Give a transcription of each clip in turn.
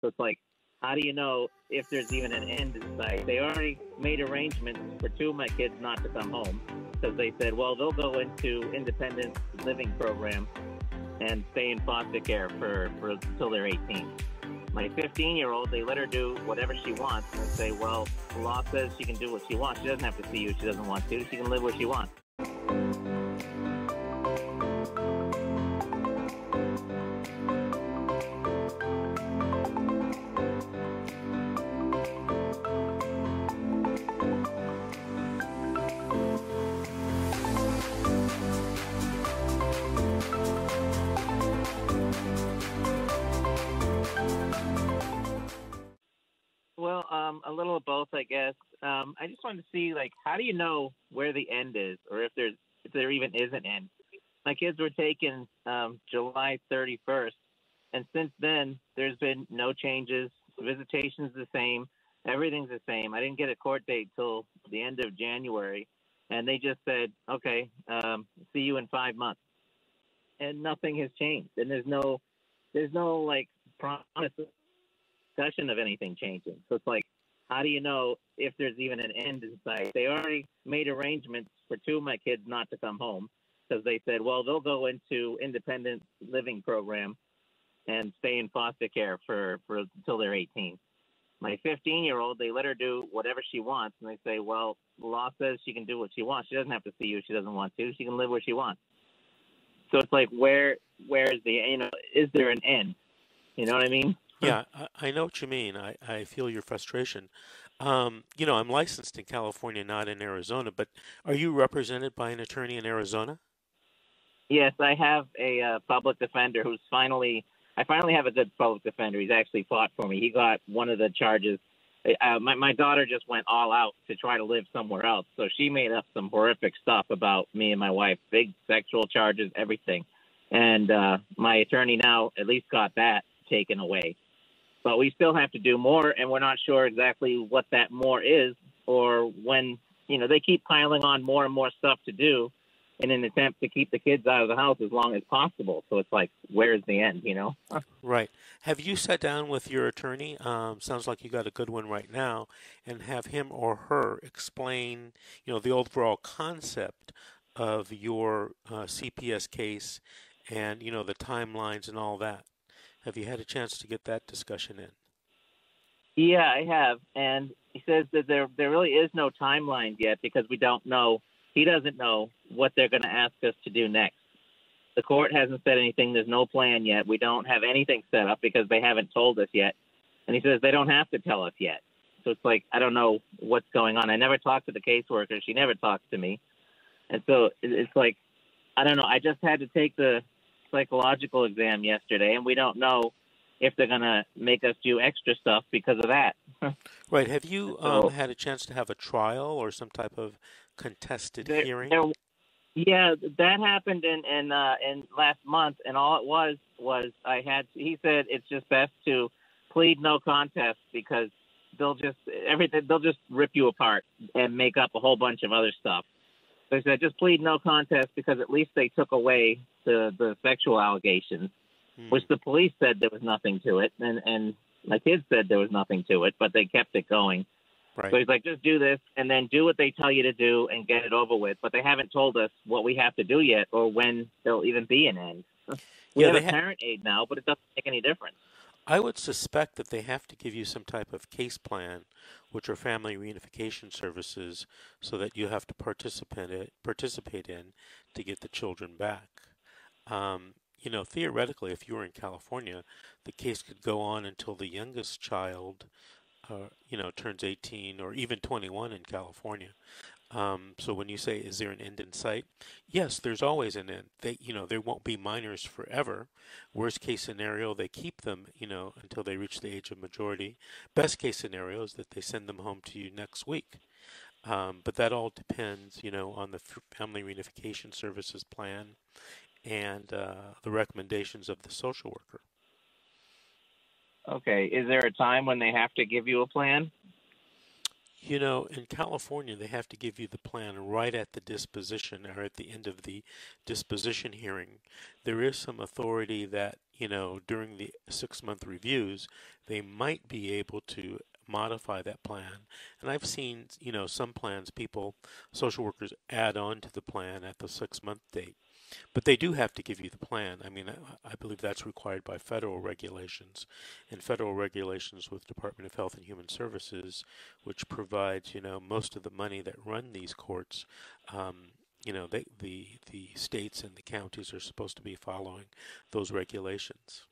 So it's like, how do you know if there's even an end in sight? They already made arrangements for two of my kids not to come home because they said, well, they'll go into independent living program and stay in foster care for, for until they're 18. My 15 year old, they let her do whatever she wants. And they say, well, the law says she can do what she wants. She doesn't have to see you if she doesn't want to. She can live where she wants. A little of both, I guess. Um, I just wanted to see, like, how do you know where the end is, or if there's if there even is an end? My kids were taken um, July 31st, and since then there's been no changes. Visitation's the same, everything's the same. I didn't get a court date till the end of January, and they just said, "Okay, um, see you in five months," and nothing has changed. And there's no there's no like promise discussion of anything changing. So it's like, how do you know if there's even an end in sight? They already made arrangements for two of my kids not to come home because they said, well, they'll go into independent living program and stay in foster care for, for until they're 18. My 15 year old, they let her do whatever she wants, and they say, well, the law says she can do what she wants. She doesn't have to see you if she doesn't want to. She can live where she wants. So it's like, where, where is the, you know, is there an end? You know what I mean? Yeah, I, I know what you mean. I, I feel your frustration. Um, you know, I'm licensed in California, not in Arizona, but are you represented by an attorney in Arizona? Yes, I have a uh, public defender who's finally. I finally have a good public defender. He's actually fought for me. He got one of the charges. Uh, my my daughter just went all out to try to live somewhere else, so she made up some horrific stuff about me and my wife, big sexual charges, everything. And uh, my attorney now at least got that taken away but we still have to do more, and we're not sure exactly what that more is or when. You know, they keep piling on more and more stuff to do in an attempt to keep the kids out of the house as long as possible. So it's like, where's the end? You know? Right. Have you sat down with your attorney? Um, sounds like you got a good one right now, and have him or her explain, you know, the overall concept of your uh, CPS case, and you know the timelines and all that. Have you had a chance to get that discussion in? Yeah, I have, and he says that there there really is no timeline yet because we don't know. He doesn't know what they're going to ask us to do next. The court hasn't said anything. There's no plan yet. We don't have anything set up because they haven't told us yet. And he says they don't have to tell us yet. So it's like I don't know what's going on. I never talked to the caseworker. She never talks to me, and so it's like I don't know. I just had to take the psychological exam yesterday, and we don't know if they're going to make us do extra stuff because of that. right. Have you so, um, had a chance to have a trial or some type of contested there, hearing? There, yeah, that happened in in uh, in last month, and all it was was I had. He said it's just best to plead no contest because they'll just everything they'll just rip you apart and make up a whole bunch of other stuff. They said just plead no contest because at least they took away the the sexual allegations, hmm. which the police said there was nothing to it, and and my kids said there was nothing to it, but they kept it going. Right. So he's like, just do this and then do what they tell you to do and get it over with. But they haven't told us what we have to do yet or when there'll even be an end. We yeah, have a ha- parent aid now, but it doesn't make any difference. I would suspect that they have to give you some type of case plan, which are family reunification services, so that you have to participate participate in to get the children back. Um, you know, theoretically, if you were in California, the case could go on until the youngest child, uh, you know, turns 18 or even 21 in California. Um, so when you say, "Is there an end in sight?" Yes, there's always an end. They, you know, there won't be minors forever. Worst case scenario, they keep them, you know, until they reach the age of majority. Best case scenario is that they send them home to you next week. Um, but that all depends, you know, on the Family Reunification Services plan and uh, the recommendations of the social worker. Okay. Is there a time when they have to give you a plan? You know, in California, they have to give you the plan right at the disposition or at the end of the disposition hearing. There is some authority that, you know, during the six month reviews, they might be able to modify that plan. And I've seen, you know, some plans people, social workers add on to the plan at the six month date. But they do have to give you the plan. I mean, I, believe that's required by federal regulations, and federal regulations with Department of Health and Human Services, which provides you know most of the money that run these courts. Um, you know, they, the the states and the counties are supposed to be following those regulations.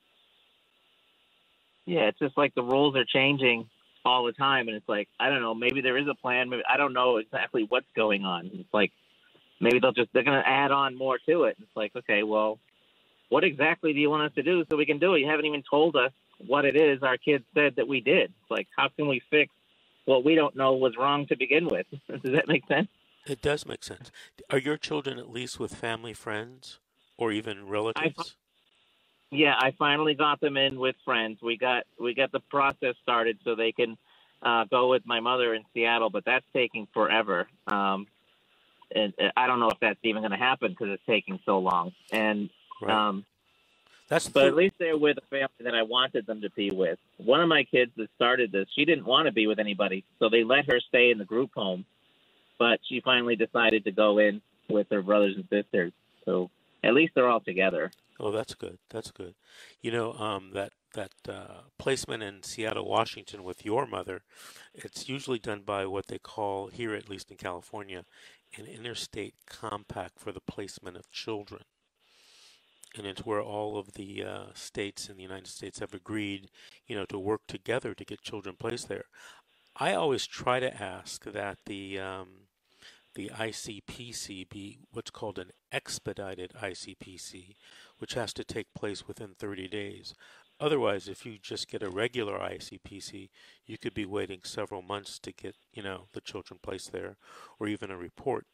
Yeah, it's just like the rules are changing all the time, and it's like I don't know. Maybe there is a plan. Maybe I don't know exactly what's going on. It's like maybe they'll just they're going to add on more to it. It's like, okay, well, what exactly do you want us to do so we can do it? You haven't even told us what it is our kids said that we did. It's like, how can we fix what we don't know was wrong to begin with? does that make sense? It does make sense. Are your children at least with family, friends, or even relatives? I, yeah, I finally got them in with friends. We got we got the process started so they can uh, go with my mother in Seattle, but that's taking forever. Um, and I don't know if that's even going to happen because it's taking so long. And right. um, that's but at least they're with a family that I wanted them to be with. One of my kids that started this, she didn't want to be with anybody, so they let her stay in the group home. But she finally decided to go in with her brothers and sisters. So at least they're all together. Oh, that's good. That's good. You know, um, that that uh, placement in Seattle, Washington, with your mother, it's usually done by what they call here, at least in California, an interstate compact for the placement of children. And it's where all of the uh, states in the United States have agreed, you know, to work together to get children placed there. I always try to ask that the um, the ICPC be what's called an expedited ICPC, which has to take place within 30 days. Otherwise, if you just get a regular ICPC, you could be waiting several months to get, you know, the children placed there, or even a report.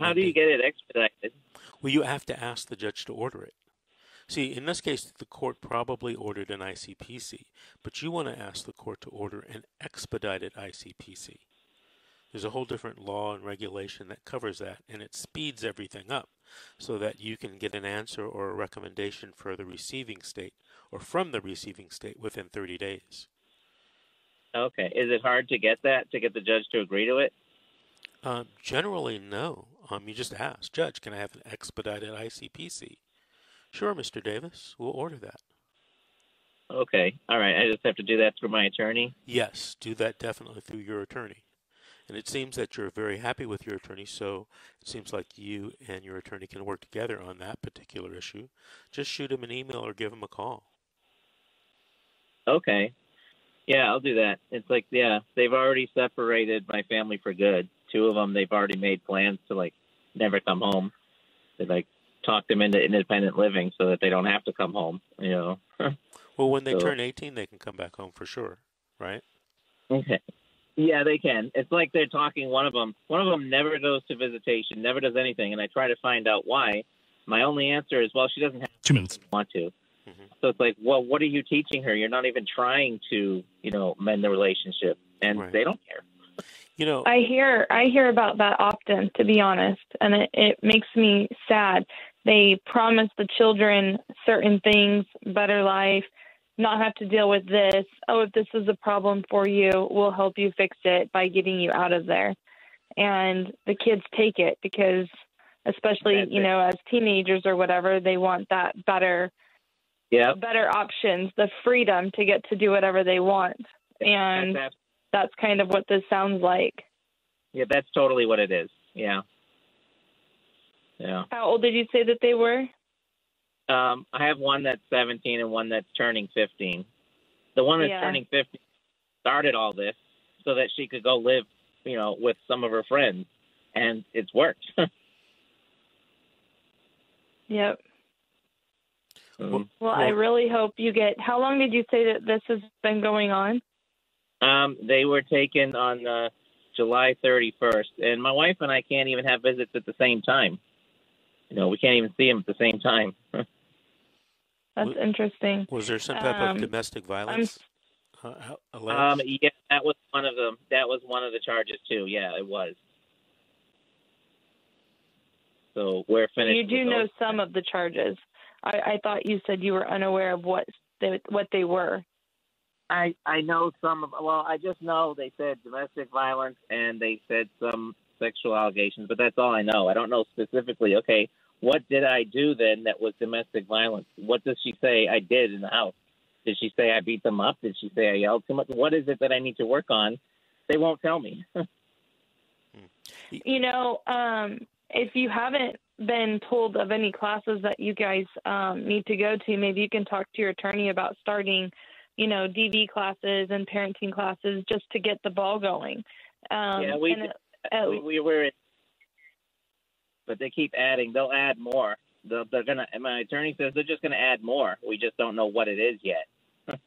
How do you get it expedited? Well, you have to ask the judge to order it. See, in this case, the court probably ordered an ICPC, but you want to ask the court to order an expedited ICPC. There's a whole different law and regulation that covers that, and it speeds everything up so that you can get an answer or a recommendation for the receiving state or from the receiving state within 30 days. Okay. Is it hard to get that, to get the judge to agree to it? Uh, generally, no. Um, you just ask, Judge, can I have an expedited ICPC? Sure, Mr. Davis. We'll order that. Okay. All right. I just have to do that through my attorney? Yes, do that definitely through your attorney. And it seems that you're very happy with your attorney, so it seems like you and your attorney can work together on that particular issue. Just shoot him an email or give him a call. Okay. Yeah, I'll do that. It's like, yeah, they've already separated my family for good. Two of them, they've already made plans to like never come home. They like talk them into independent living so that they don't have to come home. You know. well, when they so, turn 18, they can come back home for sure, right? Okay. Yeah, they can. It's like they're talking. One of them, one of them never goes to visitation, never does anything, and I try to find out why. My only answer is, well, she doesn't have two minutes. Want to? Mm-hmm. So it's like, well, what are you teaching her? You're not even trying to, you know, mend the relationship, and right. they don't care. You know, I hear I hear about that often, to be honest, and it, it makes me sad. They promise the children certain things, better life, not have to deal with this. Oh, if this is a problem for you, we'll help you fix it by getting you out of there. And the kids take it because, especially, That's you it. know, as teenagers or whatever, they want that better, yeah, better options, the freedom to get to do whatever they want. And that's, that's kind of what this sounds like. Yeah, that's totally what it is. Yeah. Yeah. How old did you say that they were? Um, I have one that's 17 and one that's turning 15. The one that's yeah. turning 15 started all this so that she could go live, you know, with some of her friends, and it's worked. yep. Um, well, I really hope you get. How long did you say that this has been going on? Um, they were taken on uh, July 31st, and my wife and I can't even have visits at the same time. You know, we can't even see them at the same time. That's interesting. Was there some type um, of domestic violence? Uh, um, yeah, that was one of them. That was one of the charges too. Yeah, it was. So we're finished. You do know those. some of the charges. I, I thought you said you were unaware of what they, what they were. I I know some of. Well, I just know they said domestic violence and they said some sexual allegations, but that's all I know. I don't know specifically. Okay, what did I do then that was domestic violence? What does she say I did in the house? Did she say I beat them up? Did she say I yelled too much? What is it that I need to work on? They won't tell me. You know, um, if you haven't been told of any classes that you guys um, need to go to, maybe you can talk to your attorney about starting, you know, DV classes and parenting classes just to get the ball going. Um, Yeah, we and, uh, we, we were, in, but they keep adding. They'll add more. They're, they're gonna. My attorney says they're just gonna add more. We just don't know what it is yet.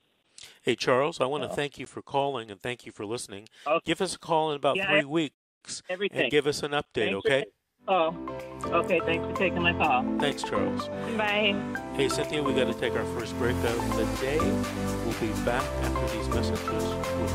Hey, Charles, I want to Oh. thank you for calling and thank you for listening. Okay. Give us a call in about Yeah, three I- weeks Everything. and give us an update, Thanks for okay? Oh, okay. Thanks for taking my call. Thanks, Charles. bye. Hey, Cynthia, we got to take our first break of the day. We'll be back after these messages with